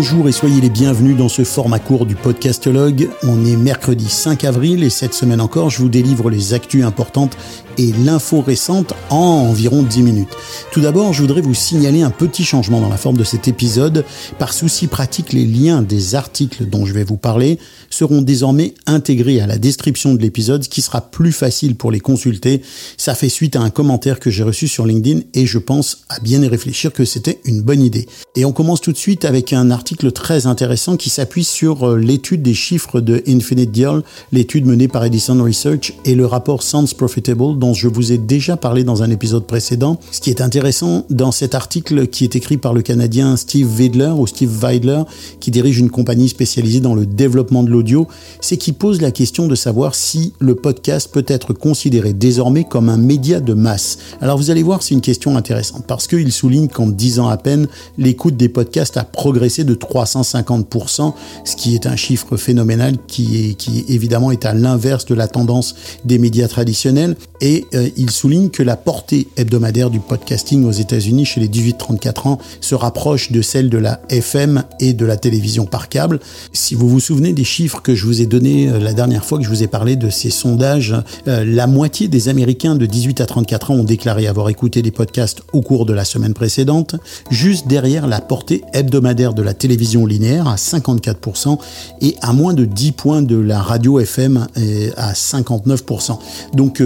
Bonjour et soyez les bienvenus dans ce format court du podcastologue. On est mercredi 5 avril et cette semaine encore, je vous délivre les actus importantes et l'info récente en environ 10 minutes. Tout d'abord, je voudrais vous signaler un petit changement dans la forme de cet épisode. Par souci pratique, les liens des articles dont je vais vous parler seront désormais intégrés à la description de l'épisode, ce qui sera plus facile pour les consulter. Ça fait suite à un commentaire que j'ai reçu sur LinkedIn et je pense à bien y réfléchir que c'était une bonne idée. Et on commence tout de suite avec un article très intéressant qui s'appuie sur euh, l'étude des chiffres de Infinite Deal, l'étude menée par Edison Research et le rapport Sounds Profitable dont je vous ai déjà parlé dans un épisode précédent. Ce qui est intéressant dans cet article qui est écrit par le Canadien Steve ou Steve Weidler, qui dirige une compagnie spécialisée dans le développement de l'audio, c'est qu'il pose la question de savoir si le podcast peut être considéré désormais comme un média de masse. Alors vous allez voir, c'est une question intéressante parce qu'il souligne qu'en 10 ans à peine, l'écoute des podcasts a progressé de 350%, ce qui est un chiffre phénoménal qui, qui évidemment est à l'inverse de la tendance des médias traditionnels. Et euh, il souligne que la portée hebdomadaire du podcasting aux États-Unis chez les 18-34 ans se rapproche de celle de la FM et de la télévision par câble. Si vous vous souvenez des chiffres que je vous ai donnés euh, la dernière fois que je vous ai parlé de ces sondages, euh, la moitié des Américains de 18 à 34 ans ont déclaré avoir écouté des podcasts au cours de la semaine précédente, juste derrière la portée hebdomadaire de la télévision linéaire à 54% et à moins de 10 points de la radio FM à 59%. Donc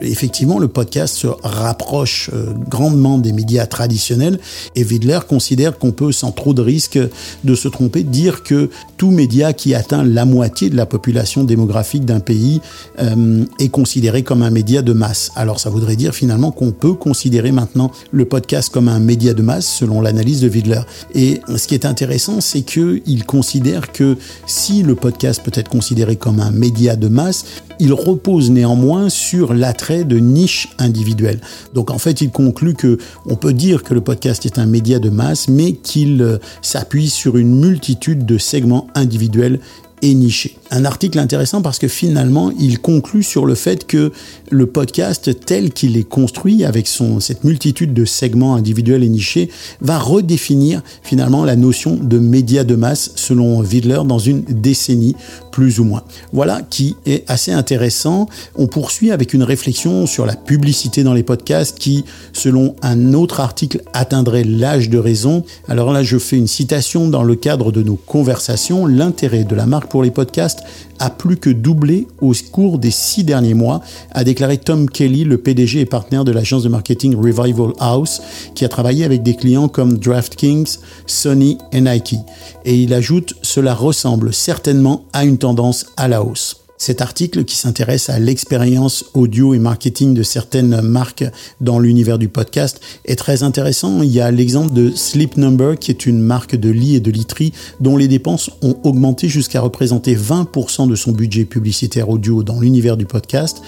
effectivement, le podcast se rapproche euh, grandement des médias traditionnels et Widler considère qu'on peut, sans trop de risques de se tromper, dire que tout média qui atteint la moitié de la population démographique d'un pays euh, est considéré comme un média de masse. Alors ça voudrait dire finalement qu'on peut considérer maintenant le podcast comme un média de masse selon l'analyse de Widler. Et ce qui est intéressant, c'est qu'il considère que si le podcast peut être considéré comme un média de masse, il repose néanmoins sur l'attrait de niches individuelles. Donc en fait, il conclut que on peut dire que le podcast est un média de masse, mais qu'il euh, s'appuie sur une multitude de segments individuels et nichés un article intéressant parce que finalement, il conclut sur le fait que le podcast tel qu'il est construit avec cette multitude de segments individuels et nichés va redéfinir finalement la notion de média de masse selon Widler dans une décennie plus ou moins. Voilà qui est assez intéressant. On poursuit avec une réflexion sur la publicité dans les podcasts qui, selon un autre article, atteindrait l'âge de raison. Alors là, je fais une citation dans le cadre de nos conversations. L'intérêt de la marque pour les podcasts a plus que doublé au cours des six derniers mois, a déclaré Tom Kelly, le PDG et partenaire de l'agence de marketing Revival House, qui a travaillé avec des clients comme DraftKings, Sony et Nike. Et il ajoute, cela ressemble certainement à une tendance à la hausse. Cet article qui s'intéresse à l'expérience audio et marketing de certaines marques dans l'univers du podcast est très intéressant. Il y a l'exemple de Sleep Number qui est une marque de lit et de literie dont les dépenses ont augmenté jusqu'à représenter 20% de son budget publicitaire audio dans l'univers du podcast.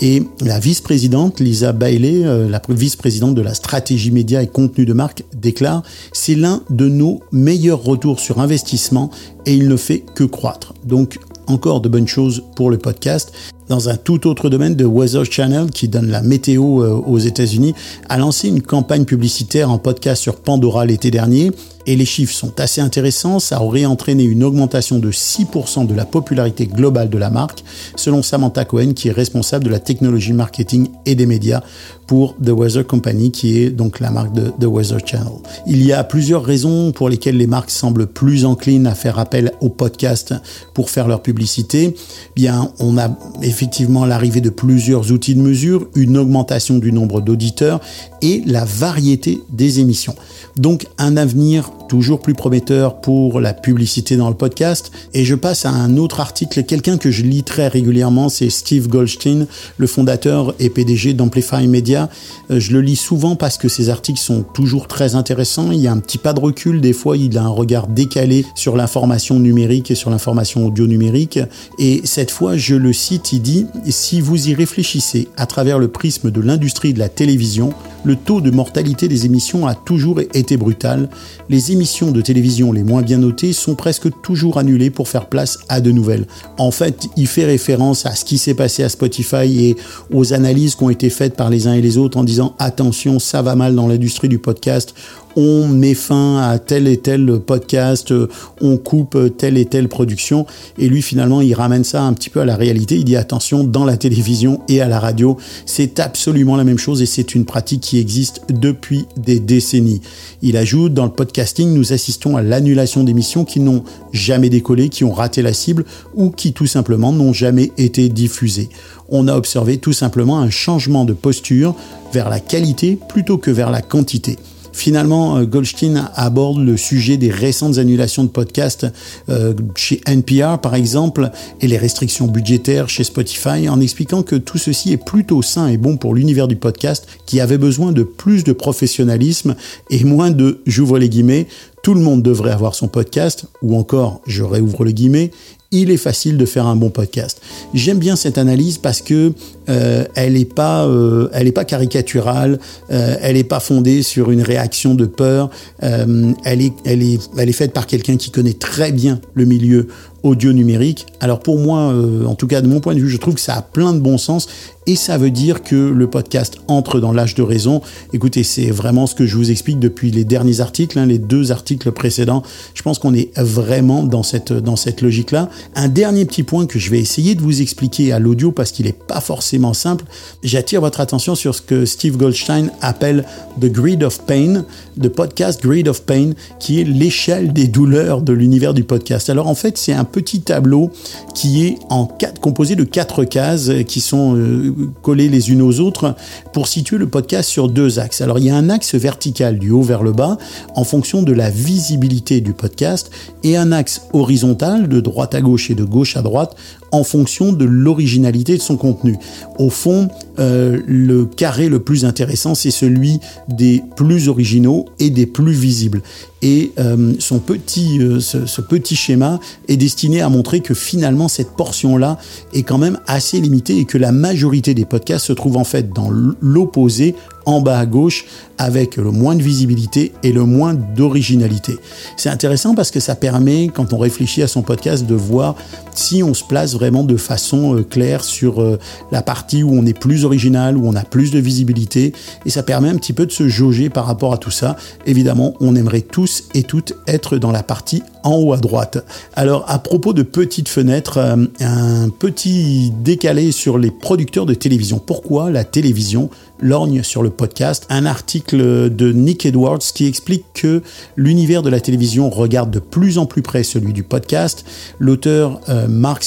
Et la vice-présidente Lisa Bailey, euh, la vice-présidente de la stratégie média et contenu de marque, déclare c'est l'un de nos meilleurs retours sur investissement et il ne fait que croître. Donc encore de bonnes choses pour le podcast dans un tout autre domaine de Weather Channel qui donne la météo euh, aux États-Unis, a lancé une campagne publicitaire en podcast sur Pandora l'été dernier. Et les chiffres sont assez intéressants, ça aurait entraîné une augmentation de 6% de la popularité globale de la marque, selon Samantha Cohen, qui est responsable de la technologie marketing et des médias pour The Weather Company, qui est donc la marque de The Weather Channel. Il y a plusieurs raisons pour lesquelles les marques semblent plus enclines à faire appel au podcast pour faire leur publicité. Bien, on a effectivement l'arrivée de plusieurs outils de mesure, une augmentation du nombre d'auditeurs et la variété des émissions. Donc un avenir toujours plus prometteur pour la publicité dans le podcast. Et je passe à un autre article, quelqu'un que je lis très régulièrement, c'est Steve Goldstein, le fondateur et PDG d'Amplify Media. Euh, je le lis souvent parce que ses articles sont toujours très intéressants. Il y a un petit pas de recul, des fois il a un regard décalé sur l'information numérique et sur l'information audio numérique. Et cette fois, je le cite, il dit, si vous y réfléchissez à travers le prisme de l'industrie de la télévision, le taux de mortalité des émissions a toujours été brutal. Les émissions de télévision les moins bien notées sont presque toujours annulées pour faire place à de nouvelles. En fait, il fait référence à ce qui s'est passé à Spotify et aux analyses qui ont été faites par les uns et les autres en disant attention, ça va mal dans l'industrie du podcast. on met fin à tel et tel podcast, on coupe telle et telle production. Et lui, finalement, il ramène ça un petit peu à la réalité. Il dit attention, dans la télévision et à la radio, c'est absolument la même chose et c'est une pratique qui existe depuis des décennies. Il ajoute, dans le podcasting, nous assistons à l'annulation d'émissions qui n'ont jamais décollé, qui ont raté la cible ou qui tout simplement n'ont jamais été diffusées. On a observé tout simplement un changement de posture vers la qualité plutôt que vers la quantité. Finalement, euh, Goldstein aborde le sujet des récentes annulations de podcasts euh, chez NPR, par exemple, et les restrictions budgétaires chez Spotify, en expliquant que tout ceci est plutôt sain et bon pour l'univers du podcast, qui avait besoin de plus de professionnalisme et moins de, j'ouvre les guillemets, tout le monde devrait avoir son podcast, ou encore, je réouvre le guillemet, il est facile de faire un bon podcast. J'aime bien cette analyse parce que euh, elle n'est pas, euh, elle est pas caricaturale, euh, elle n'est pas fondée sur une réaction de peur. elle est, elle est, elle est faite par quelqu'un qui connaît très bien le milieu audio numérique. Alors pour moi, en tout cas de mon point de vue, je trouve que ça a plein de bon sens et ça veut dire que le podcast entre dans l'âge de raison. Écoutez, c'est vraiment ce que je vous explique depuis les derniers articles, hein, les deux articles précédents. Je pense qu'on est vraiment dans cette, dans cette logique-là. Un dernier petit point que je vais essayer de vous expliquer à l'audio parce qu'il n'est pas forcément simple. J'attire votre attention sur ce que Steve Goldstein appelle The Grid of Pain, the podcast Grid of Pain, qui est l'échelle des douleurs de l'univers du podcast. Alors en fait, c'est un petit tableau qui est en quatre, composé de quatre cases qui sont euh, coller les unes aux autres pour situer le podcast sur deux axes. Alors il y a un axe vertical du haut vers le bas en fonction de la visibilité du podcast et un axe horizontal de droite à gauche et de gauche à droite en fonction de l'originalité de son contenu. Au fond, euh, le carré le plus intéressant, c'est celui des plus originaux et des plus visibles. Et euh, euh, ce, petit schéma est destiné à montrer que finalement cette portion-là est quand même assez limitée et que la majorité des podcasts se trouvent en fait dans l'opposé en bas à gauche avec le moins de visibilité et le moins d'originalité. C'est intéressant parce que ça permet, quand on réfléchit à son podcast, de voir si on se place vraiment de façon euh, claire sur euh, la partie où on est plus original, où on a plus de visibilité, et ça permet un petit peu de se jauger par rapport à tout ça. Évidemment, on aimerait tous et toutes être dans la partie en haut à droite. Alors, à propos de petites fenêtres, euh, un petit décalé sur les producteurs de télévision. Pourquoi la télévision lorgne sur le podcast un article de Nick Edwards qui explique que l'univers de la télévision regarde de plus en plus près celui du podcast. L'auteur euh, Mark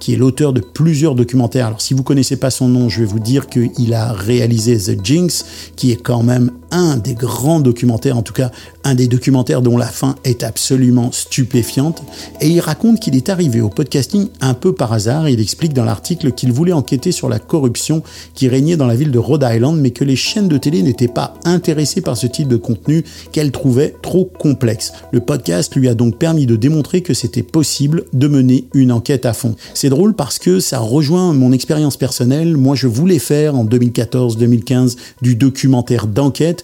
qui est l'auteur de plusieurs documentaires, alors si vous connaissez pas son nom, je vais vous dire qu'il a réalisé The Jinx, qui est quand même un des grands documentaires, en tout cas un des documentaires dont la fin est absolument stupéfiante, et il raconte qu'il est arrivé au podcasting un peu par hasard, il explique dans l'article qu'il voulait enquêter sur la corruption qui régnait dans la ville de Rhode Island, mais que les chaînes de télé n'étaient pas intéressées par ce type de contenu qu'elles trouvaient trop complexe. Le podcast lui a donc permis de démontrer que c'était possible de mener une enquête à fond. C'est drôle parce que ça rejoint mon expérience personnelle. Moi, je voulais faire en 2014-2015 du documentaire d'enquête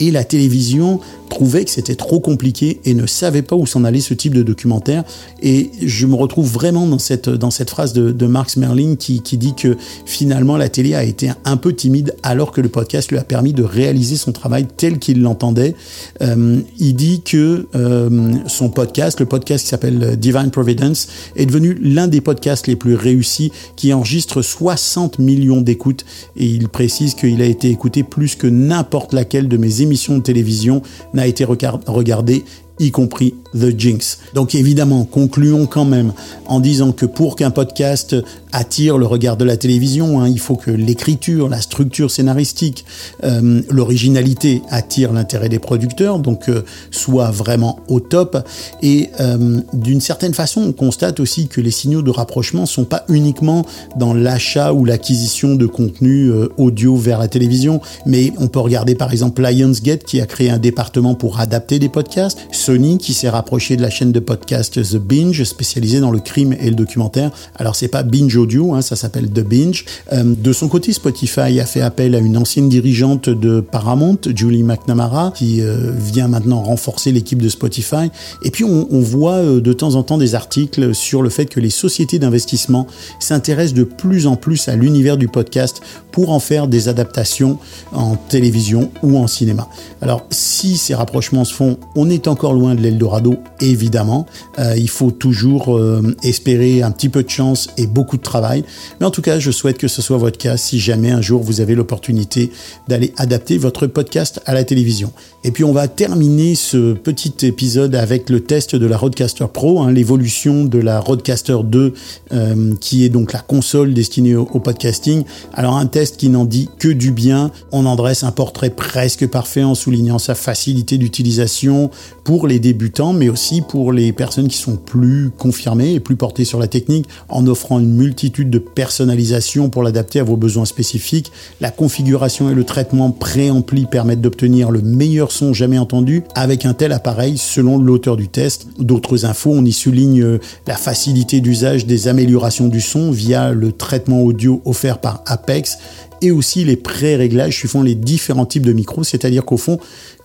et la télévision trouvait que c'était trop compliqué et ne savait pas où s'en allait ce type de documentaire. Et je me retrouve vraiment dans cette, dans cette phrase de, de Mark Smerling qui, qui dit que finalement la télé a été un peu timide alors que le podcast lui a permis de réaliser son travail tel qu'il l'entendait. Euh, il dit que euh, son podcast, le podcast qui s'appelle Divine Providence, est devenu l'un des podcasts les plus réussis qui enregistre 60 millions d'écoutes et il précise qu'il a été écouté plus que n'importe laquelle de mes émissions de télévision n'a été regardée y compris The Jinx. Donc évidemment, concluons quand même en disant que pour qu'un podcast attire le regard de la télévision, hein, il faut que l'écriture, la structure scénaristique, euh, l'originalité attire l'intérêt des producteurs, donc euh, soit vraiment au top. Et euh, d'une certaine façon, on constate aussi que les signaux de rapprochement sont pas uniquement dans l'achat ou l'acquisition de contenu audio vers la télévision, mais on peut regarder par exemple Lionsgate qui a créé un département pour adapter des podcasts Sony qui s'est rapproché de la chaîne de podcast The Binge, spécialisée dans le crime et le documentaire. Alors c'est pas Binge Audio, hein, ça s'appelle The Binge. Euh, de son côté, Spotify a fait appel à une ancienne dirigeante de Paramount, Julie McNamara, qui euh, vient maintenant renforcer l'équipe de Spotify. Et puis on, voit euh, de temps en temps des articles sur le fait que les sociétés d'investissement s'intéressent de plus en plus à l'univers du podcast pour en faire des adaptations en télévision ou en cinéma. Alors si ces rapprochements se font, on est encore loin de l'Eldorado, évidemment. Euh, il faut toujours euh, espérer un petit peu de chance et beaucoup de travail. Mais en tout cas, je souhaite que ce soit votre cas si jamais un jour vous avez l'opportunité d'aller adapter votre podcast à la télévision. Et puis on va terminer ce petit épisode avec le test de la Roadcaster Pro, hein, l'évolution de la Roadcaster 2, euh, qui est donc la console destinée au, au podcasting. Alors un test qui n'en dit que du bien. On en dresse un portrait presque parfait en soulignant sa facilité d'utilisation pour les débutants, mais aussi pour les personnes qui sont plus confirmées et plus portées sur la technique, en offrant une multitude de personnalisations pour l'adapter à vos besoins spécifiques. La configuration et le traitement préampli permettent d'obtenir le meilleur son jamais entendu avec un tel appareil selon l'auteur du test. D'autres infos, on y souligne la facilité d'usage des améliorations du son via le traitement audio offert par Apex et aussi les pré-réglages suivant les différents types de micros, c'est-à-dire qu'au fond,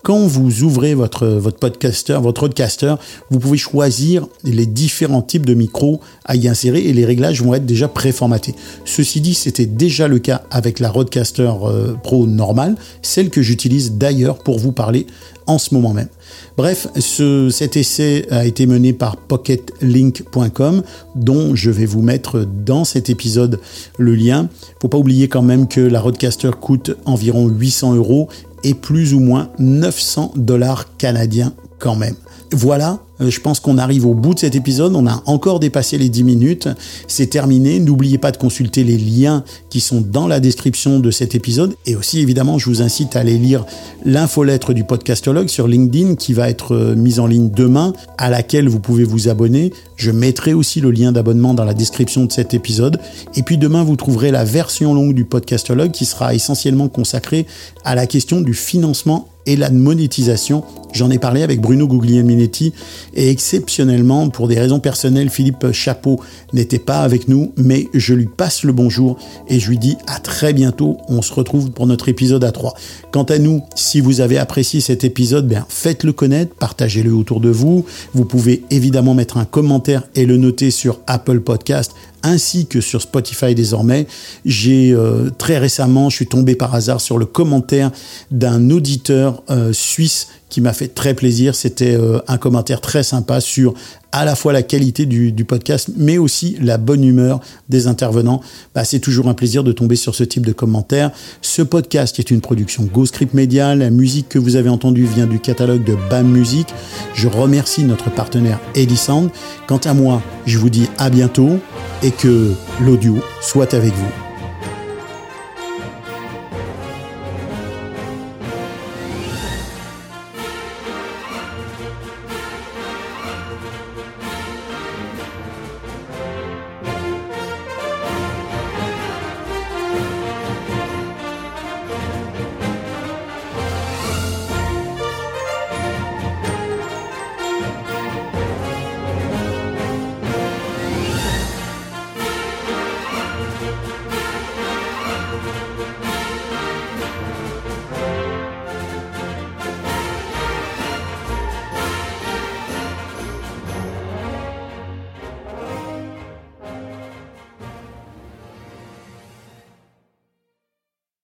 quand vous ouvrez votre, votre podcaster, votre podcaster, vous pouvez choisir les différents types de micros à y insérer et les réglages vont être déjà préformatés. Ceci dit, c'était déjà le cas avec la Rodecaster euh, Pro normale, celle que j'utilise d'ailleurs pour vous parler en ce moment même. Bref, ce, cet essai a été mené par pocketlink.com, dont je vais vous mettre dans cet épisode le lien. Faut pas oublier quand même que la Rodecaster coûte environ 800 euros et plus ou moins 900 dollars canadiens quand même. Voilà, je pense qu'on arrive au bout de cet épisode. On a encore dépassé les 10 minutes. C'est terminé. N'oubliez pas de consulter les liens qui sont dans la description de cet épisode. Et aussi, évidemment, je vous incite à aller lire l'infolettre du podcastologue sur LinkedIn qui va être euh, mise en ligne demain, à laquelle vous pouvez vous abonner. Je mettrai aussi le lien d'abonnement dans la description de cet épisode. Et puis demain, vous trouverez la version longue du podcastologue qui sera essentiellement consacrée à la question du financement et la monétisation. J'en ai parlé avec Bruno Guglielminetti et exceptionnellement, pour des raisons personnelles, Philippe Chapeau n'était pas avec nous, mais je lui passe le bonjour et je lui dis à très bientôt. On se retrouve pour notre épisode à 3. Quant à nous, si vous avez apprécié cet épisode, bien, faites-le connaître, partagez-le autour de vous. Vous pouvez évidemment mettre un commentaire et le noter sur Apple Podcast ainsi que sur Spotify désormais. J'ai euh, très récemment, je suis tombé par hasard sur le commentaire d'un auditeur euh, suisse qui m'a fait très plaisir. C'était euh, un commentaire très sympa sur à la fois la qualité du, podcast, mais aussi la bonne humeur des intervenants. Bah, c'est toujours un plaisir de tomber sur ce type de commentaires. Ce podcast est une production GoScript Media. La musique que vous avez entendue vient du catalogue de BAM Music. Je remercie notre partenaire Edison. Quant à moi, je vous dis à bientôt et que l'audio soit avec vous.